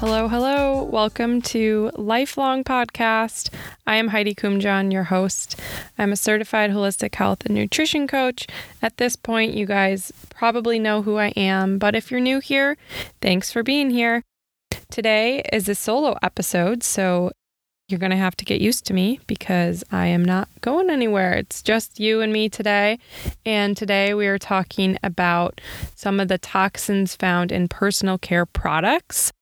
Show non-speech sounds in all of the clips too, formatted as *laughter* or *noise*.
Hello, hello. Welcome to Lifelong Podcast. I am Heidi Kumjan, your host. I'm a certified holistic health and nutrition coach. At this point, you guys probably know who I am, but if you're new here, thanks for being here. Today is a solo episode, so you're going to have to get used to me because I am not going anywhere. It's just you and me today. And today we are talking about some of the toxins found in personal care products.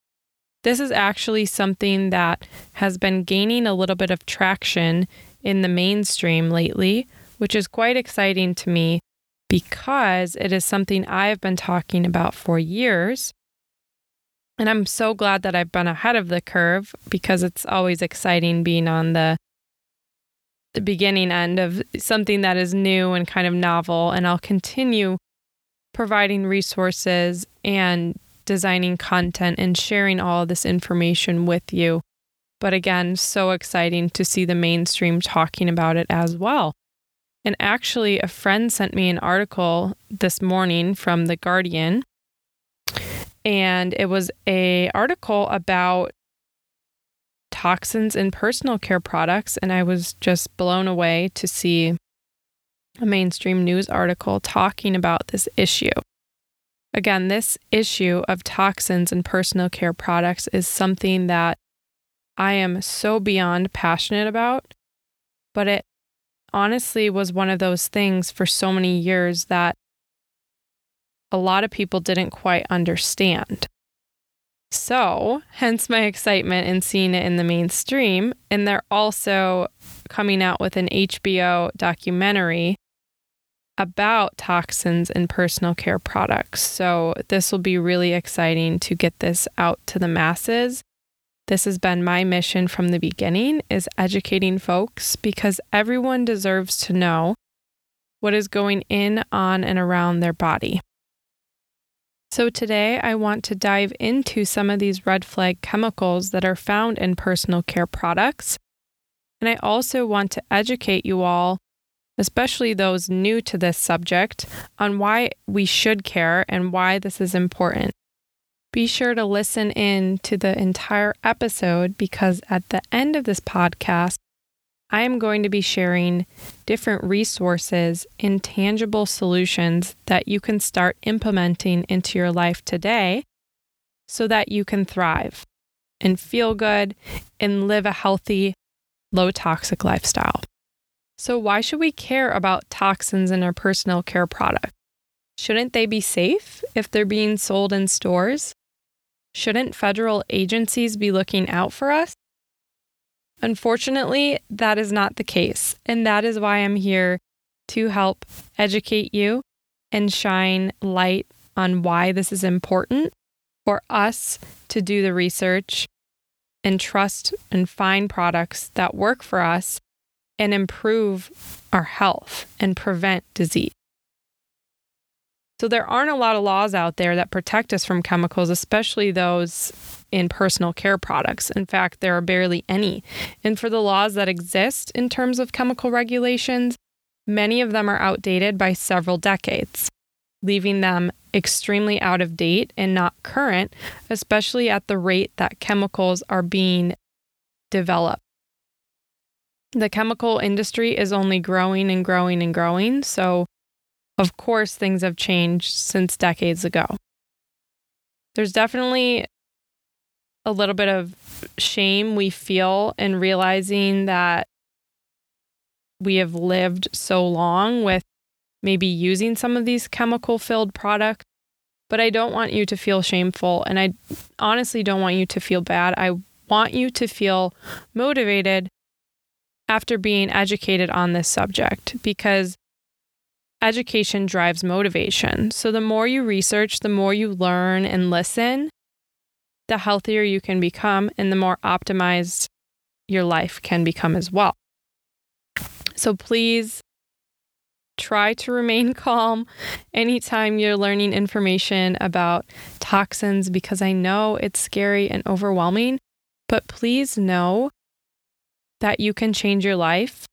This is actually something that has been gaining a little bit of traction in the mainstream lately, which is quite exciting to me because it is something I have been talking about for years. And I'm so glad that I've been ahead of the curve because it's always exciting being on the the beginning end of something that is new and kind of novel and I'll continue providing resources and designing content and sharing all this information with you. But again, so exciting to see the mainstream talking about it as well. And actually, a friend sent me an article this morning from The Guardian, and it was a article about toxins in personal care products and I was just blown away to see a mainstream news article talking about this issue. Again, this issue of toxins in personal care products is something that I am so beyond passionate about, but it honestly was one of those things for so many years that a lot of people didn't quite understand. So, hence my excitement in seeing it in the mainstream. And they're also coming out with an HBO documentary about toxins in personal care products. So, this will be really exciting to get this out to the masses. This has been my mission from the beginning is educating folks because everyone deserves to know what is going in, on, and around their body. So, today I want to dive into some of these red flag chemicals that are found in personal care products. And I also want to educate you all especially those new to this subject, on why we should care and why this is important. Be sure to listen in to the entire episode because at the end of this podcast, I am going to be sharing different resources and tangible solutions that you can start implementing into your life today so that you can thrive and feel good and live a healthy, low toxic lifestyle. So, why should we care about toxins in our personal care product? Shouldn't they be safe if they're being sold in stores? Shouldn't federal agencies be looking out for us? Unfortunately, that is not the case. And that is why I'm here to help educate you and shine light on why this is important for us to do the research and trust and find products that work for us and improve our health and prevent disease. So, there aren't a lot of laws out there that protect us from chemicals, especially those in personal care products. In fact, there are barely any. And for the laws that exist in terms of chemical regulations, many of them are outdated by several decades, leaving them extremely out of date and not current, especially at the rate that chemicals are being developed the chemical industry is only growing and growing and growing. So, of course, things have changed since decades ago. There's definitely a little bit of shame we feel in realizing that we have lived so long with maybe using some of these chemical filled products. But I don't want you to feel shameful. And I honestly don't want you to feel bad. I want you to feel motivated after being educated on this subject because education drives motivation. So the more you research, the more you learn and listen, the healthier you can become and the more optimized your life can become as well. So please try to remain *laughs* calm anytime you're learning information about toxins because I know it's scary and overwhelming. But please know that you can change your life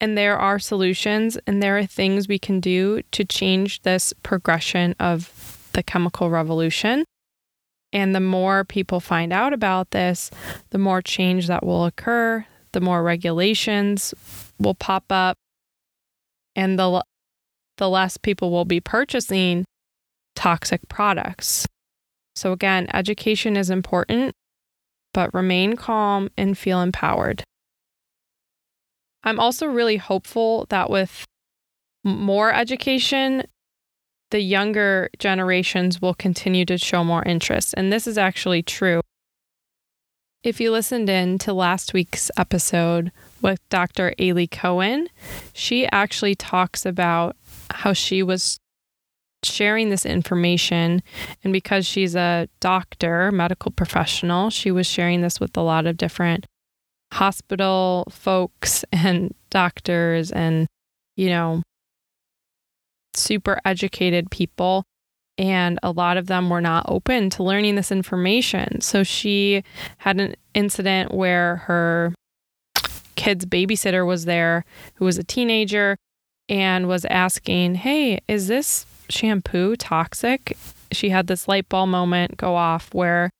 And there are solutions and there are things we can do to change this progression of the chemical revolution. And the more people find out about this, the more change that will occur, the more regulations will pop up, and the, the less people will be purchasing toxic products. So, again, education is important, but remain calm and feel empowered. I'm also really hopeful that with more education, the younger generations will continue to show more interest. And this is actually true. If you listened in to last week's episode with Dr. Aly Cohen, she actually talks about how she was sharing this information. And because she's a doctor, medical professional, she was sharing this with a lot of different hospital folks and doctors and, you know, super educated people. And a lot of them were not open to learning this information. So she had an incident where her kid's babysitter was there, who was a teenager, and was asking, Hey, is this shampoo toxic? She had this light bulb moment go off where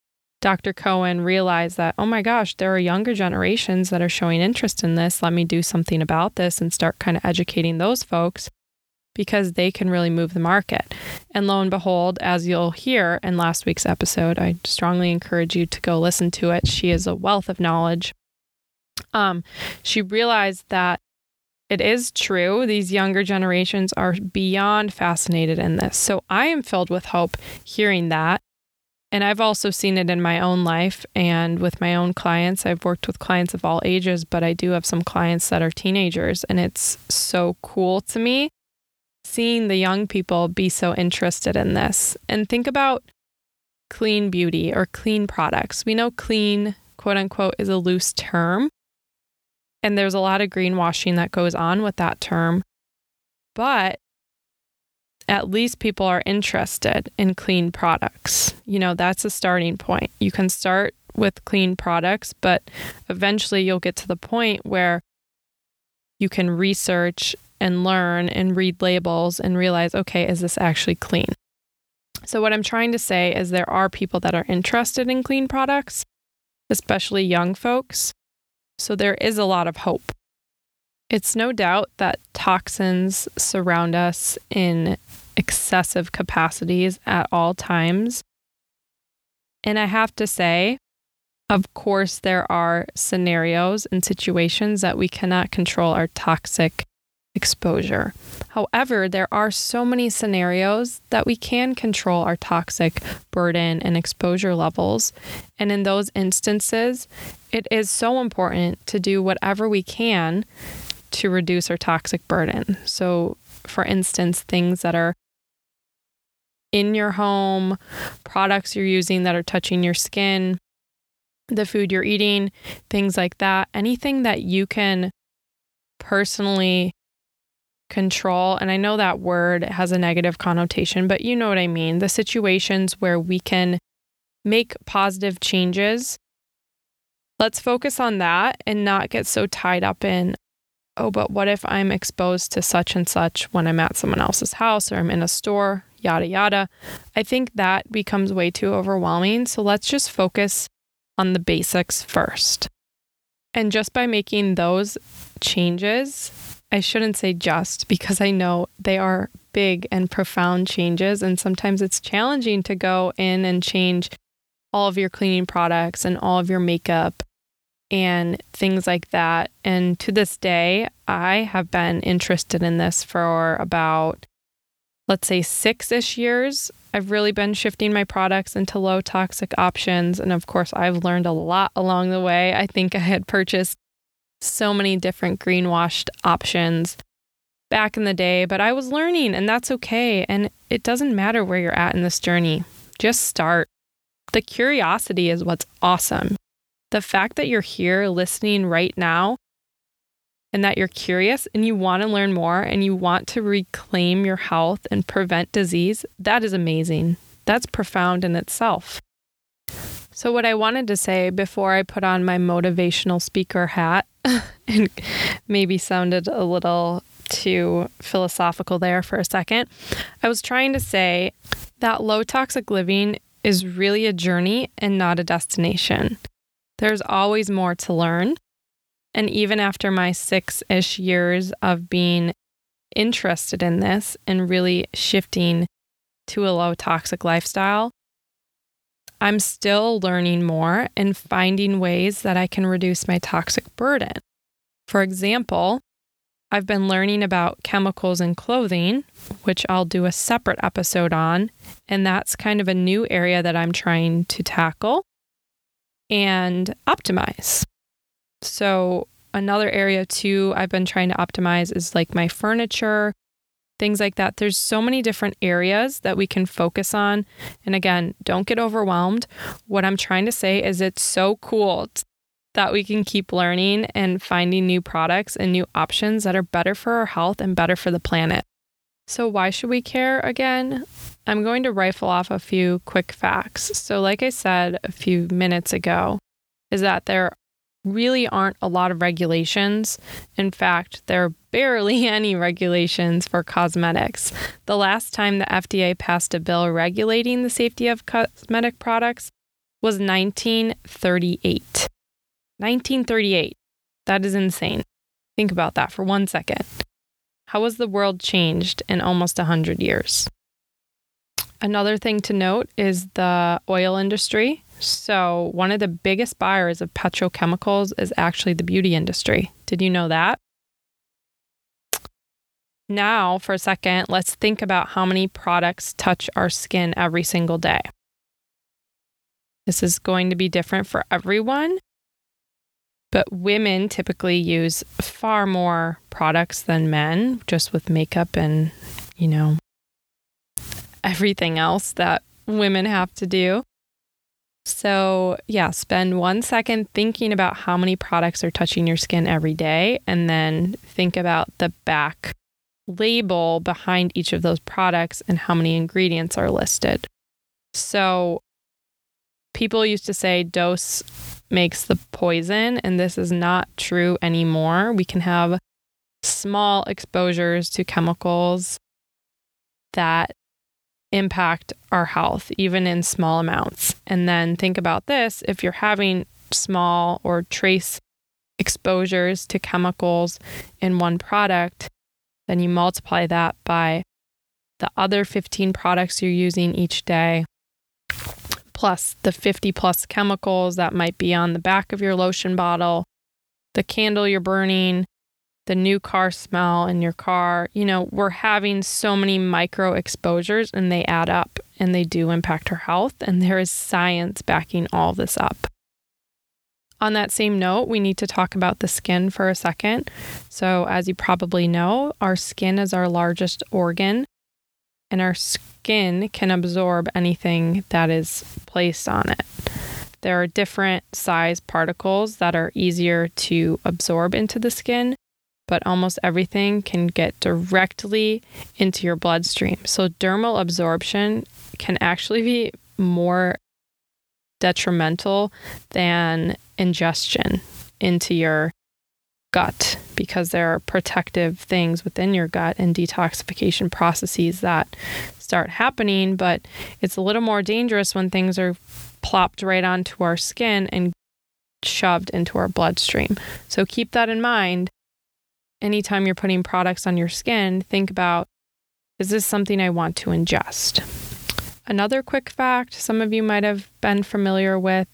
Dr. Cohen realized that, oh my gosh, there are younger generations that are showing interest in this. Let me do something about this and start kind of educating those folks because they can really move the market. And lo and behold, as you'll hear in last week's episode, I strongly encourage you to go listen to it. She is a wealth of knowledge. Um, she realized that it is true. These younger generations are beyond fascinated in this. So I am filled with hope hearing that. And I've also seen it in my own life and with my own clients. I've worked with clients of all ages, but I do have some clients that are teenagers. And it's so cool to me seeing the young people be so interested in this. And think about clean beauty or clean products. We know clean, quote unquote, is a loose term. And there's a lot of greenwashing that goes on with that term. But at least people are interested in clean products. You know, that's a starting point. You can start with clean products, but eventually you'll get to the point where you can research and learn and read labels and realize, okay, is this actually clean? So, what I'm trying to say is there are people that are interested in clean products, especially young folks. So, there is a lot of hope. It's no doubt that toxins surround us in excessive capacities at all times. And I have to say, of course, there are scenarios and situations that we cannot control our toxic exposure. However, there are so many scenarios that we can control our toxic burden and exposure levels. And in those instances, it is so important to do whatever we can to reduce our toxic burden. So, for instance, things that are in your home, products you're using that are touching your skin, the food you're eating, things like that. Anything that you can personally control. And I know that word has a negative connotation, but you know what I mean. The situations where we can make positive changes. Let's focus on that and not get so tied up in, oh, but what if I'm exposed to such and such when I'm at someone else's house or I'm in a store, yada, yada. I think that becomes way too overwhelming. So let's just focus on the basics first. And just by making those changes, I shouldn't say just because I know they are big and profound changes. And sometimes it's challenging to go in and change all of your cleaning products and all of your makeup and things like that. And to this day, I have been interested in this for about, let's say, six ish years. I've really been shifting my products into low toxic options. And of course, I've learned a lot along the way. I think I had purchased so many different greenwashed options back in the day, but I was learning and that's okay. And it doesn't matter where you're at in this journey, just start. The curiosity is what's awesome. The fact that you're here listening right now and that you're curious and you want to learn more and you want to reclaim your health and prevent disease, that is amazing. That's profound in itself. So, what I wanted to say before I put on my motivational speaker hat *laughs* and maybe sounded a little too philosophical there for a second. I was trying to say that low toxic living is really a journey and not a destination. There's always more to learn. And even after my six ish years of being interested in this and really shifting to a low toxic lifestyle, I'm still learning more and finding ways that I can reduce my toxic burden. For example, I've been learning about chemicals in clothing, which I'll do a separate episode on. And that's kind of a new area that I'm trying to tackle and optimize. So, another area too, I've been trying to optimize is like my furniture, things like that. There's so many different areas that we can focus on. And again, don't get overwhelmed. What I'm trying to say is it's so cool that we can keep learning and finding new products and new options that are better for our health and better for the planet. So, why should we care again? I'm going to rifle off a few quick facts. So, like I said a few minutes ago, is that there really aren't a lot of regulations. In fact, there are barely *laughs* any regulations for cosmetics. The last time the FDA passed a bill regulating the safety of cosmetic products was 1938. 1938. That is insane. Think about that for one second. How has the world changed in almost 100 years? Another thing to note is the oil industry. So, one of the biggest buyers of petrochemicals is actually the beauty industry. Did you know that? Now, for a second, let's think about how many products touch our skin every single day. This is going to be different for everyone, but women typically use far more products than men, just with makeup and, you know, everything else that women have to do. So, yeah, spend one second thinking about how many products are touching your skin every day, and then think about the back label behind each of those products and how many ingredients are listed. So, people used to say dose makes the poison, and this is not true anymore. We can have small exposures to chemicals that impact our health, even in small amounts. And then think about this if you're having small or trace exposures to chemicals in one product, then you multiply that by the other 15 products you're using each day plus the 50 plus chemicals that might be on the back of your lotion bottle, the candle you're burning, the new car smell in your car. You know, we're having so many micro exposures and they add up and they do impact our health. And there is science backing all this up. On that same note, we need to talk about the skin for a second. So, as you probably know, our skin is our largest organ, and our skin can absorb anything that is placed on it. There are different size particles that are easier to absorb into the skin, but almost everything can get directly into your bloodstream. So, dermal absorption can actually be more detrimental than ingestion into your gut because there are protective things within your gut and detoxification processes that start happening. But it's a little more dangerous when things are plopped right onto our skin and shoved into our bloodstream. So keep that in mind. Anytime you're putting products on your skin, think about is this something I want to ingest? Another quick fact some of you might have been familiar with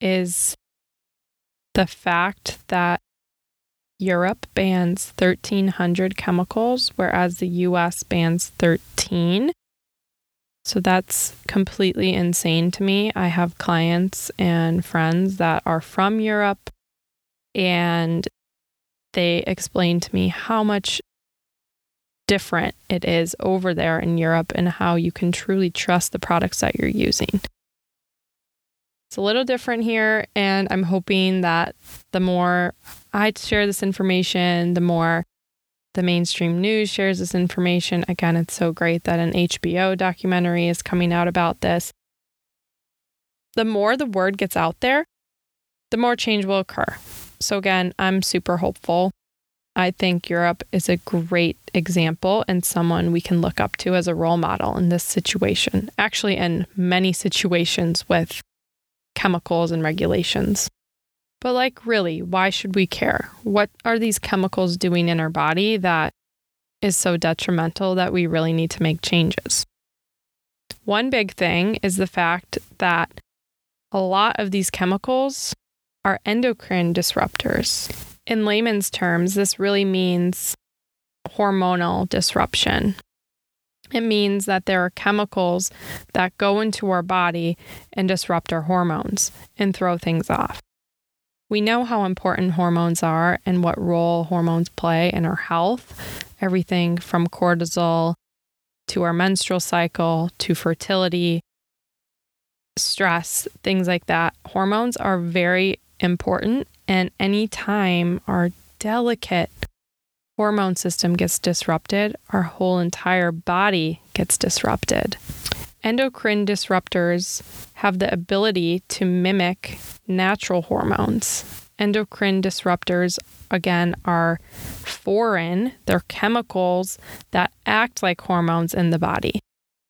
is the fact that Europe bans 1,300 chemicals, whereas the US bans 13. So that's completely insane to me. I have clients and friends that are from Europe, and they explained to me how much different it is over there in Europe and how you can truly trust the products that you're using. It's a little different here, and I'm hoping that the more I share this information, the more the mainstream news shares this information. Again, it's so great that an HBO documentary is coming out about this. The more the word gets out there, the more change will occur. So, again, I'm super hopeful. I think Europe is a great example and someone we can look up to as a role model in this situation, actually, in many situations with chemicals and regulations. But, like, really, why should we care? What are these chemicals doing in our body that is so detrimental that we really need to make changes? One big thing is the fact that a lot of these chemicals are endocrine disruptors. In layman's terms, this really means hormonal disruption. It means that there are chemicals that go into our body and disrupt our hormones and throw things off. We know how important hormones are and what role hormones play in our health, everything from cortisol to our menstrual cycle to fertility, stress, things like that. Hormones are very important, and anytime our delicate hormone system gets disrupted, our whole entire body gets disrupted. Endocrine disruptors have the ability to mimic natural hormones. Endocrine disruptors, again, are foreign, they're chemicals that act like hormones in the body.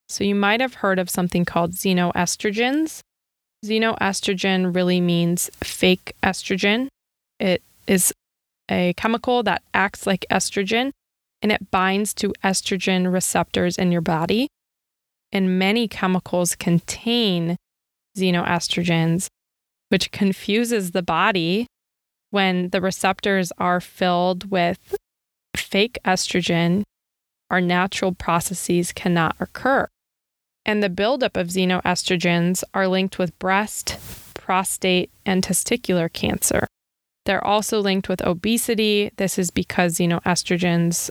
So you might have heard of something called xenoestrogens. Xenoestrogen really means fake estrogen. It is a chemical that acts like estrogen and it binds to estrogen receptors in your body. And many chemicals contain xenoestrogens, which confuses the body when the receptors are filled with fake estrogen. Our natural processes cannot occur and the buildup of xenoestrogens are linked with breast, prostate, and testicular cancer. They're also linked with obesity. This is because xenoestrogens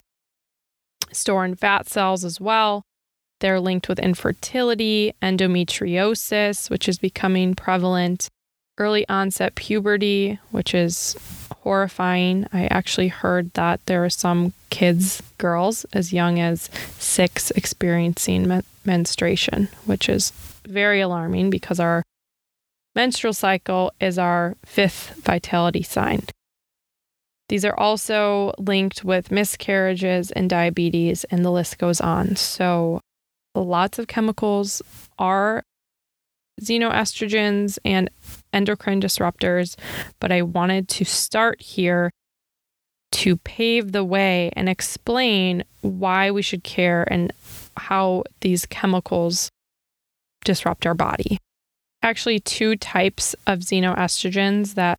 store in fat cells as well. They're linked with infertility, endometriosis, which is becoming prevalent, early onset puberty, which is horrifying. I actually heard that there are some kids, girls, as young as six experiencing men- menstruation, which is very alarming because our menstrual cycle is our fifth vitality sign. These are also linked with miscarriages and diabetes, and the list goes on. So, lots of chemicals are xenoestrogens and endocrine disruptors, but I wanted to start here to pave the way and explain why we should care and how these chemicals disrupt our body. Actually, two types of xenoestrogens that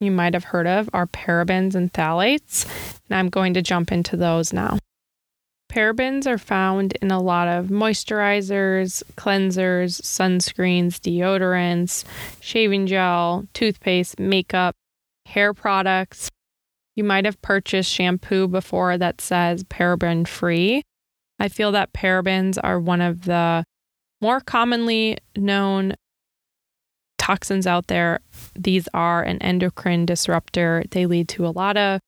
you might have heard of are parabens and phthalates, and I'm going to jump into those now. Parabens are found in a lot of moisturizers, cleansers, sunscreens, deodorants, shaving gel, toothpaste, makeup, hair products. You might have purchased shampoo before that says paraben free. I feel that parabens are one of the more commonly known toxins out there. These are an endocrine disruptor. They lead to a lot of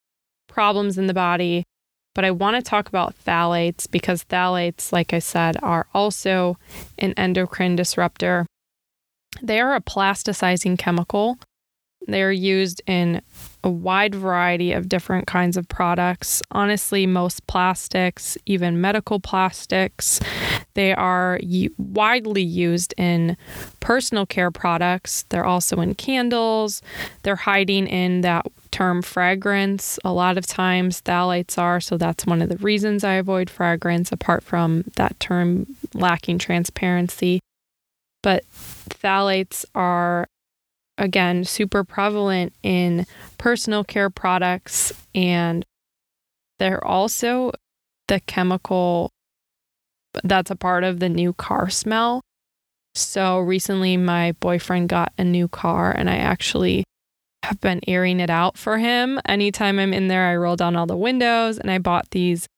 problems in the body. But I want to talk about phthalates because phthalates, like I said, are also an endocrine disruptor. They are a plasticizing chemical. They're used in a wide variety of different kinds of products. Honestly, most plastics, even medical plastics, they are widely used in personal care products. They're also in candles. They're hiding in that term fragrance. A lot of times phthalates are, so that's one of the reasons I avoid fragrance, apart from that term lacking transparency. But phthalates are again, super prevalent in personal care products. And they're also the chemical that's a part of the new car smell. So recently, my boyfriend got a new car, and I actually have been airing it out for him. Anytime I'm in there, I roll down all the windows, and I bought these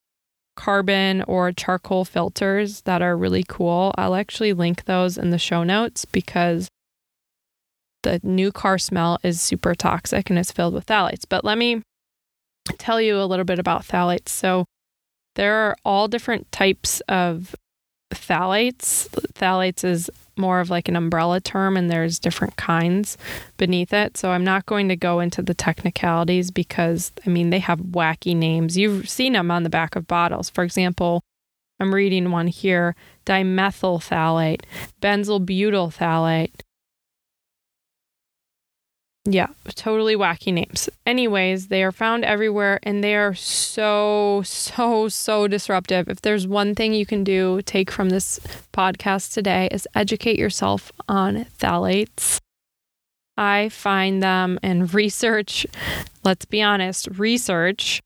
carbon or charcoal filters that are really cool. I'll actually link those in the show notes because the new car smell is super toxic and it's filled with phthalates. But let me tell you a little bit about phthalates. So, there are all different types of phthalates. Phthalates is more of like an umbrella term, and there's different kinds beneath it. So I'm not going to go into the technicalities because, I mean, they have wacky names. You've seen them on the back of bottles. For example, I'm reading one here dimethyl phthalate, benzyl butyl phthalate. Yeah, totally wacky names. Anyways, they are found everywhere and they are so, so, so disruptive. If there's one thing you can do, take from this podcast today, is educate yourself on phthalates. I find them and research, let's be honest, research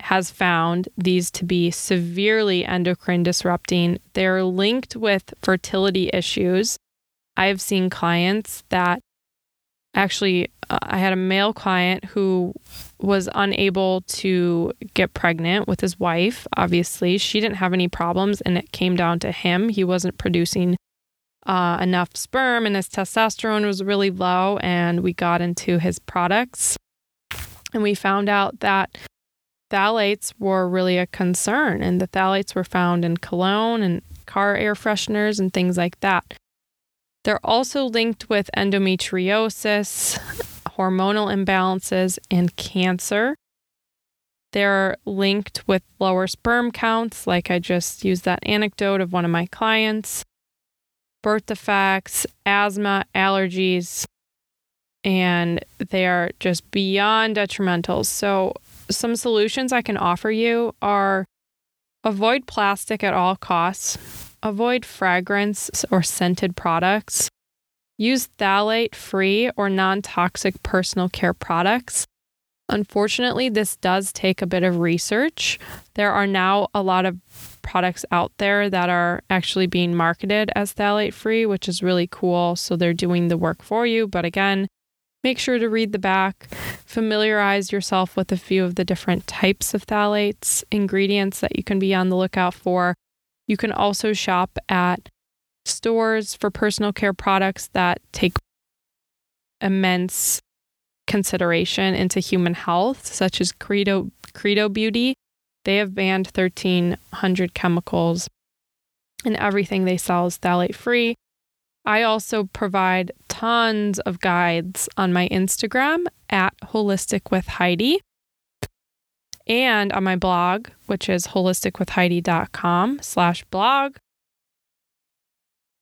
has found these to be severely endocrine disrupting. They're linked with fertility issues. I've seen clients that actually, uh, I had a male client who was unable to get pregnant with his wife. Obviously, she didn't have any problems, and it came down to him. He wasn't producing uh, enough sperm, and his testosterone was really low. And we got into his products, and we found out that phthalates were really a concern, and the phthalates were found in cologne and car air fresheners and things like that. They're also linked with endometriosis, *laughs* hormonal imbalances, and cancer. They're linked with lower sperm counts, like I just used that anecdote of one of my clients, birth defects, asthma, allergies, and they are just beyond detrimental. So, some solutions I can offer you are avoid plastic at all costs, avoid fragrance or scented products, use phthalate free or non toxic personal care products. Unfortunately, this does take a bit of research. There are now a lot of products out there that are actually being marketed as phthalate free, which is really cool. So they're doing the work for you. But again, Make sure to read the back, familiarize yourself with a few of the different types of phthalates, ingredients that you can be on the lookout for. You can also shop at stores for personal care products that take immense consideration into human health, such as Credo, Credo Beauty. They have banned 1,300 chemicals, and everything they sell is phthalate free. I also provide tons of guides on my Instagram at Holistic with Heidi and on my blog, which is holisticwithheidi.com slash blog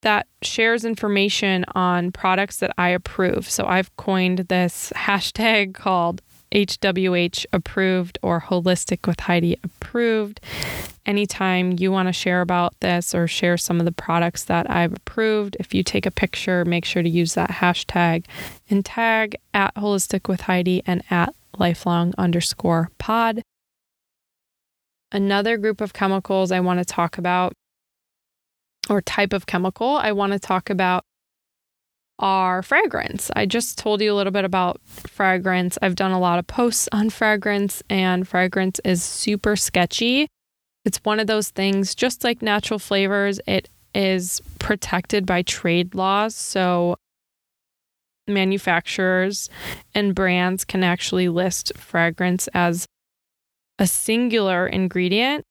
that shares information on products that I approve. So I've coined this *laughs* hashtag called HWH approved or Holistic with Heidi approved. Anytime you want to share about this or share some of the products that I've approved, if you take a picture, make sure to use that hashtag and tag at Holistic with Heidi and at lifelong underscore pod. Another group of chemicals I want to talk about, or type of chemical I want to talk about, are fragrance. I just told you a little bit about fragrance. I've done a lot of posts on fragrance, and fragrance is super sketchy. It's one of those things, just like natural flavors, it is protected by trade laws. So, manufacturers and brands can actually list fragrance as a singular ingredient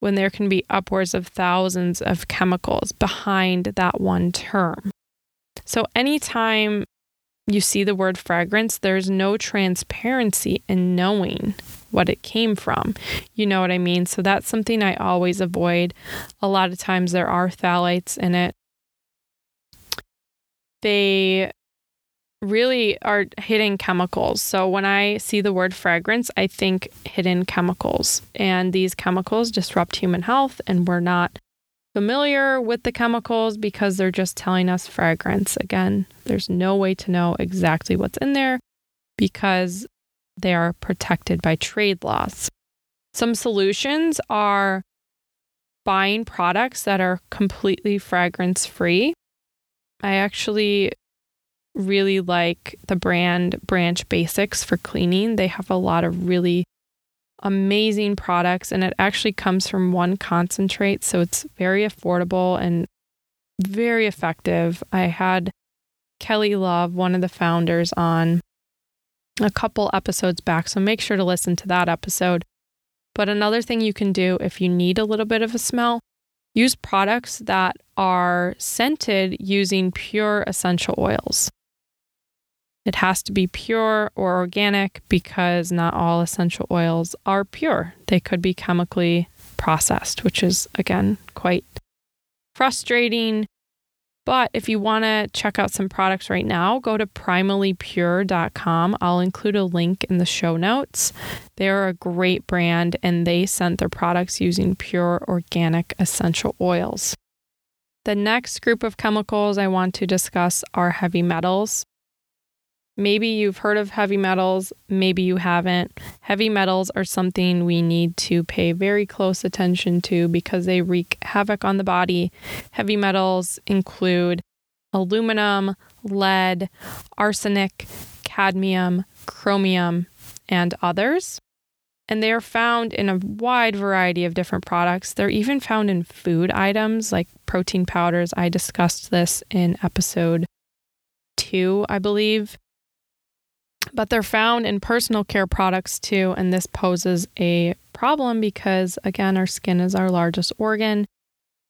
when there can be upwards of thousands of chemicals behind that one term. So, anytime you see the word fragrance, there's no transparency in knowing what it came from. You know what I mean? So, that's something I always avoid. A lot of times there are phthalates in it. They really are hidden chemicals. So when I see the word fragrance, I think hidden chemicals. And these chemicals disrupt human health, and we're not familiar with the chemicals because they're just telling us fragrance. Again, there's no way to know exactly what's in there because they are protected by trade laws. Some solutions are buying products that are completely fragrance free. I actually really like the brand Branch Basics for cleaning. They have a lot of really amazing products and it actually comes from one concentrate so it's very affordable and very effective. I had Kelly Love, one of the founders on a couple episodes back, so make sure to listen to that episode. But another thing you can do if you need a little bit of a smell, use products that are scented using pure essential oils. It has to be pure or organic because not all essential oils are pure. They could be chemically processed, which is, again, quite frustrating. But if you want to check out some products right now, go to primallypure.com. I'll include a link in the show notes. They're a great brand and they scent their products using pure organic essential oils. The next group of chemicals I want to discuss are heavy metals. Maybe you've heard of heavy metals, maybe you haven't. Heavy metals are something we need to pay very close attention to because they wreak havoc on the body. Heavy metals include aluminum, lead, arsenic, cadmium, chromium, and others. And they are found in a wide variety of different products. They're even found in food items like protein powders. I discussed this in episode two, I believe but they're found in personal care products too. And this poses a problem because, again, our skin is our largest organ,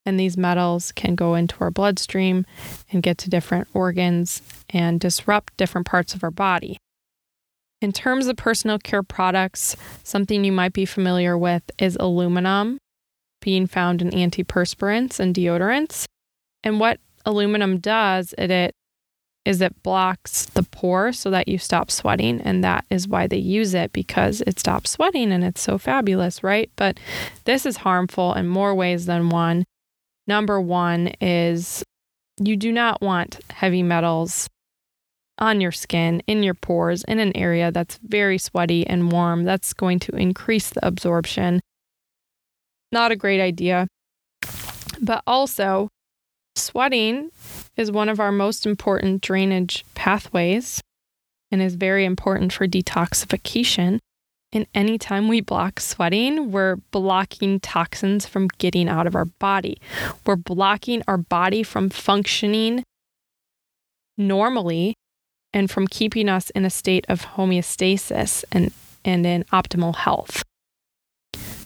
and these metals can go into our bloodstream and get to different organs and disrupt different parts of our body. In terms of personal care products, something you might be familiar with is aluminum being found in antiperspirants and deodorants. And what aluminum does, it, it is it blocks the pore so that you stop sweating. And that is why they use it because it stops sweating and it's so fabulous, right? But this is harmful in more ways than one. Number one is you do not want heavy metals on your skin, in your pores, in an area that's very sweaty and warm. That's going to increase the absorption. Not a great idea. But also, sweating is one of our most important drainage pathways and is very important for detoxification. And anytime we block sweating, we're blocking toxins from getting out of our body. We're blocking our body from functioning normally and from keeping us in a state of homeostasis and, and in optimal health.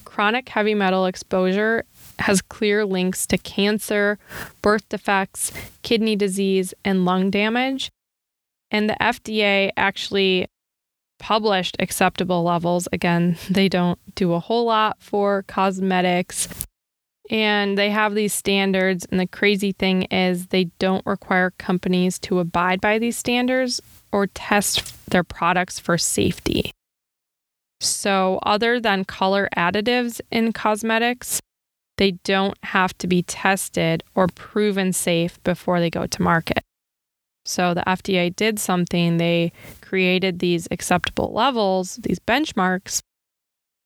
Chronic heavy metal exposure has clear links to cancer, birth defects, kidney disease, and lung damage. And the FDA actually published acceptable levels. Again, *laughs* they don't do a whole lot for cosmetics. And they have these standards. And the crazy thing is, they don't require companies to abide by these standards or test their products for safety. So, other than color additives in cosmetics, they don't have to be tested or proven safe before they go to market. So the FDA did something, they created these acceptable levels, these benchmarks,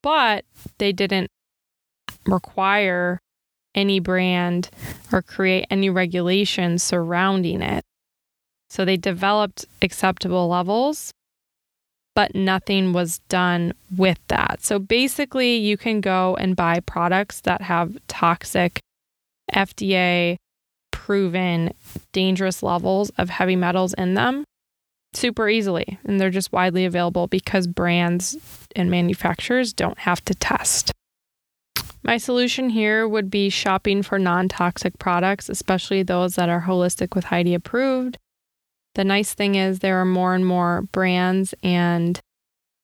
but they didn't require any brand or create any regulations surrounding it. So they developed acceptable levels but nothing was done with that. So basically, you can go and buy products that have toxic, FDA proven dangerous levels of heavy metals in them super easily. And they're just widely available because brands and manufacturers don't have to test. My solution here would be shopping for non toxic products, especially those that are Holistic with Heidi approved the nice thing is there are more and more brands and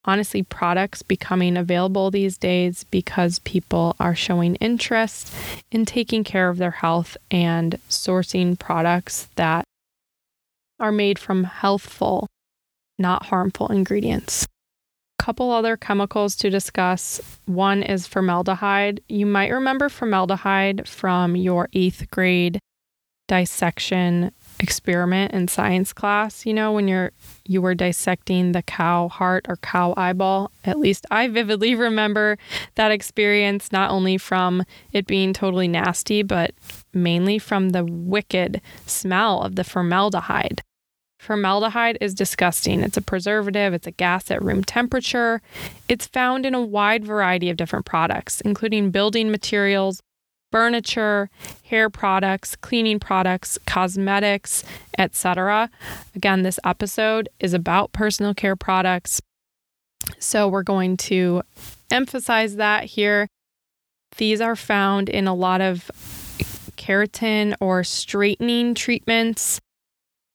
honestly products becoming available these days because people are showing interest in taking care of their health and sourcing products that are made from healthful, not harmful ingredients. Couple other chemicals to discuss. One is formaldehyde. You might remember formaldehyde from your eighth grade dissection experiment in science class, you know, when you're you were dissecting the cow heart or cow eyeball. At least I vividly *laughs* remember that experience not only from it being totally nasty, but mainly from the wicked smell of the formaldehyde. Formaldehyde is disgusting. It's a preservative, it's a gas at room temperature. It's found in a wide variety of different products, including building materials, furniture, hair products, cleaning products, cosmetics, etc. Again, this episode is about personal care products. So we're going to emphasize that here. These are found in a lot of keratin or straightening treatments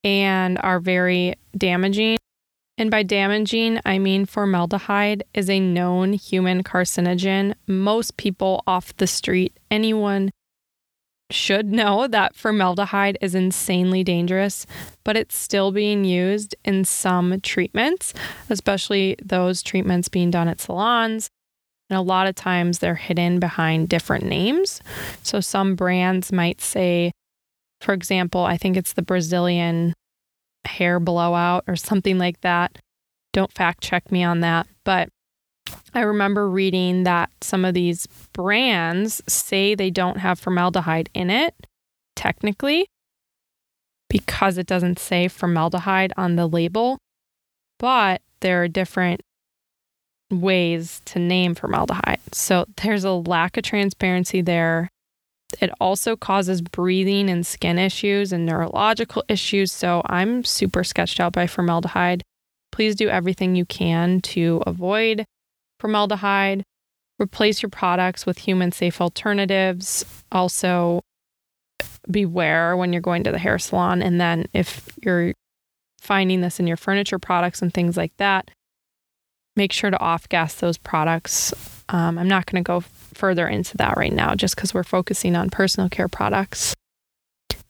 and are very damaging. And by damaging, I mean formaldehyde is a known human carcinogen. Most people off the street, anyone should know that formaldehyde is insanely dangerous, but it's still being used in some treatments, especially those treatments being done at salons. And a lot of times they're hidden behind different names. So some brands might say, for example, I think it's the Brazilian hair blowout or something like that. Don't fact check me on that. But I remember reading that some of these brands say they don't have formaldehyde in it, technically, because it doesn't say formaldehyde on the label. But there are different ways to name formaldehyde. So there's a lack of transparency there. It also causes breathing and skin issues and neurological issues. So I'm super sketched out by formaldehyde. Please do everything you can to avoid formaldehyde. Replace your products with human safe alternatives. Also, beware when you're going to the hair salon. And then if you're finding this in your furniture products and things like that, make sure to off gas those products. Um, I'm not going to go further into that right now just because we're focusing on personal care products.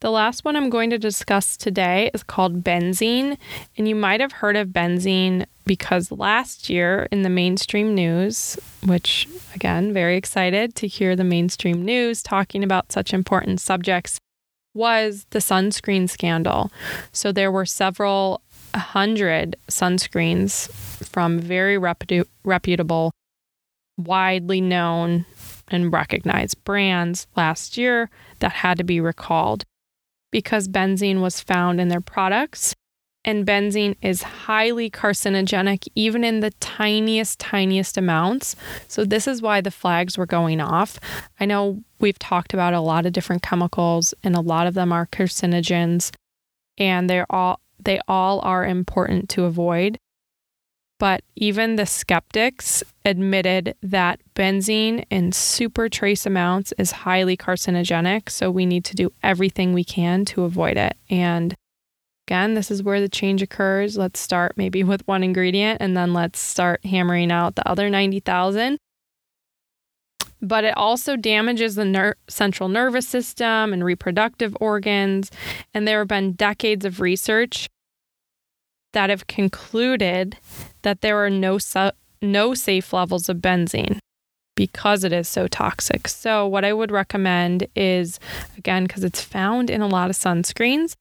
The last one I'm going to discuss today is called benzene. And you might have heard of benzene because last year in the mainstream news, which again, very excited to hear the mainstream news talking about such important subjects, was the sunscreen scandal. So there were several hundred sunscreens from very reputable, widely known, and recognized brands last year that had to be recalled because benzene was found in their products. And benzene is highly carcinogenic, even in the tiniest, tiniest amounts. So, this is why the flags were going off. I know we've talked about a lot of different chemicals, and a lot of them are carcinogens, and they're all they all are important to avoid. But even the skeptics admitted that benzene in super trace amounts is highly carcinogenic. So we need to do everything we can to avoid it. And again, this is where the change occurs. Let's start maybe with one ingredient and then let's start hammering out the other 90,000. But it also damages the ner- central nervous system and reproductive organs. And there have been decades of research that have concluded that there are no su- no safe levels of benzene because it is so toxic. So what I would recommend is again because it's found in a lot of sunscreens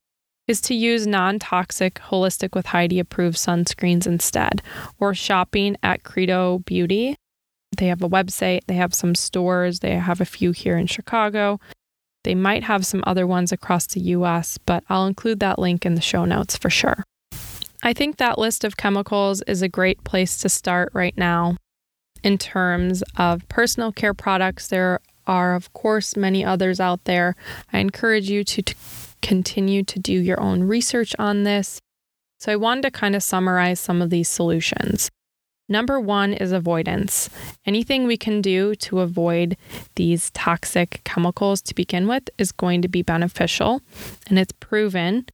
is to use non-toxic holistic with Heidi approved sunscreens instead or shopping at Credo Beauty. They have a website, they have some stores, they have a few here in Chicago. They might have some other ones across the US, but I'll include that link in the show notes for sure. I think that list of chemicals is a great place to start right now. In terms of personal care products, there are, of course, many others out there. I encourage you to, continue to do your own research on this. So, I wanted to kind of summarize some of these solutions. Number one is avoidance. Anything we can do to avoid these toxic chemicals to begin with is going to be beneficial. And it's proven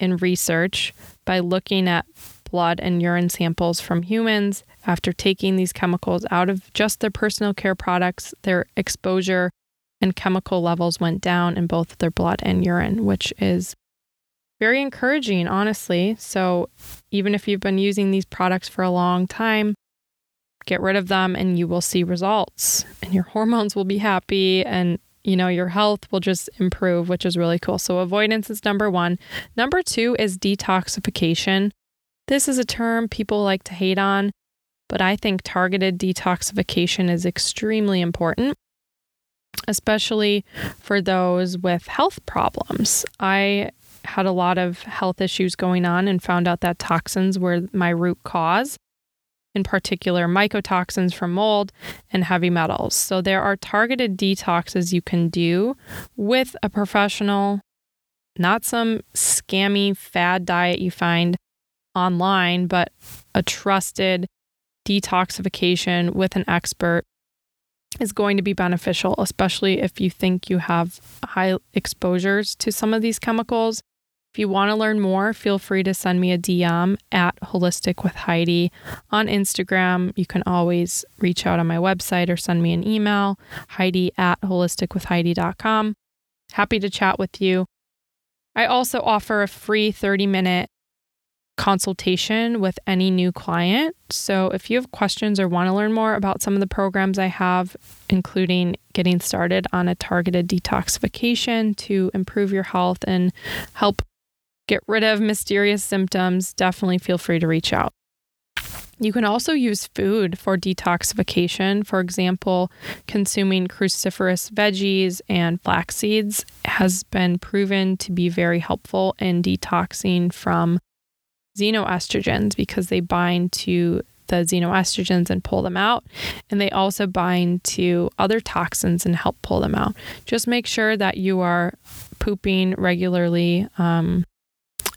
in research by looking at blood and urine samples from humans after taking these chemicals out of just their personal care products, their exposure and chemical levels went down in both their blood and urine, which is very encouraging, honestly. So, even if you've been using these products for a long time, get rid of them and you will see results, and your *laughs* hormones will be happy, and you know, your health will just improve, which is really cool. So, avoidance is number one. Number two is detoxification. This is a term people like to hate on, but I think targeted detoxification is extremely important, especially for those with health problems. I had a lot of health issues going on and found out that toxins were my root cause in particular mycotoxins from mold and heavy metals. So there are targeted detoxes you can do with a professional, not some scammy fad diet you find online, but a trusted detoxification with an expert is going to be beneficial, especially if you think you have high exposures to some of these chemicals. If you want to learn more, feel free to send me a DM at Holistic with Heidi on Instagram. You can always reach out on my website or send me an email, Heidi at holisticwithheidi.com. Happy to chat with you. I also offer a free 30 minute consultation with any new client. So if you have questions or want to learn more about some of the programs I have, including getting started on a targeted detoxification to improve your health and help get rid of mysterious symptoms, definitely feel free to reach out. You can also use food for detoxification. For example, consuming cruciferous veggies and flax seeds has been proven to be very helpful in detoxing from xenoestrogens because they bind to the xenoestrogens and pull them out. And they also bind to other toxins and help pull them out. Just make sure that you are pooping regularly. Um,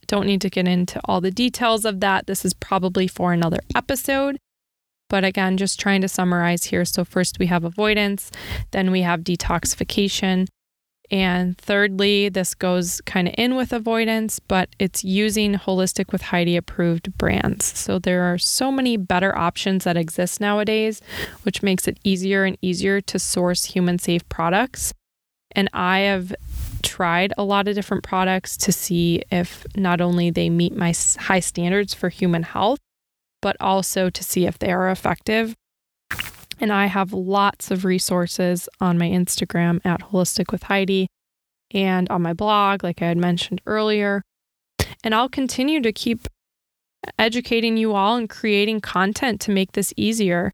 don't need to get into all the details of that. This is probably for another episode. But again, just trying to summarize here. So, first we have avoidance, then we have detoxification, and thirdly, this goes kind of in with avoidance, but it's using Holistic with Heidi approved brands. So there are so many better options that exist nowadays, which makes it easier and easier to source human safe products. And I have tried a lot of different products to see if not only they meet my high standards for human health, but also to see if they are effective and I have lots of resources on my Instagram at Holistic with Heidi and on my blog, like I had mentioned earlier. And I'll continue to keep educating you all and creating content to make this easier.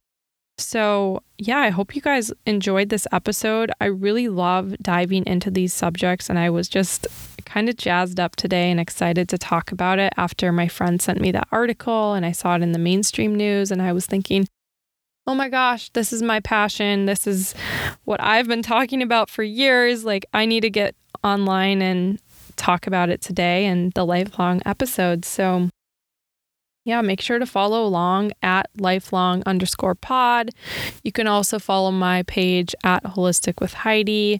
So, yeah, I hope you guys enjoyed this episode. I really love diving into these subjects, and I was just kind of jazzed up today and excited to talk about it after my friend sent me that article and I saw it in the mainstream news. And I was thinking, oh my gosh, this is my passion. This is what I've been talking about for years. Like, I need to get online and talk about it today and the lifelong episodes. So, yeah, make sure to follow along at lifelong underscore pod. You can also follow my page at holistic with Heidi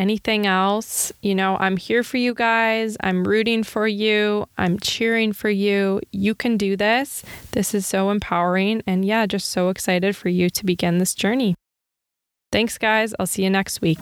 anything else, you know, I'm here for you guys. I'm rooting for you. I'm cheering for you. You can do this. This is so empowering. And yeah, just so excited for you to begin this journey. Thanks, guys. I'll see you next week.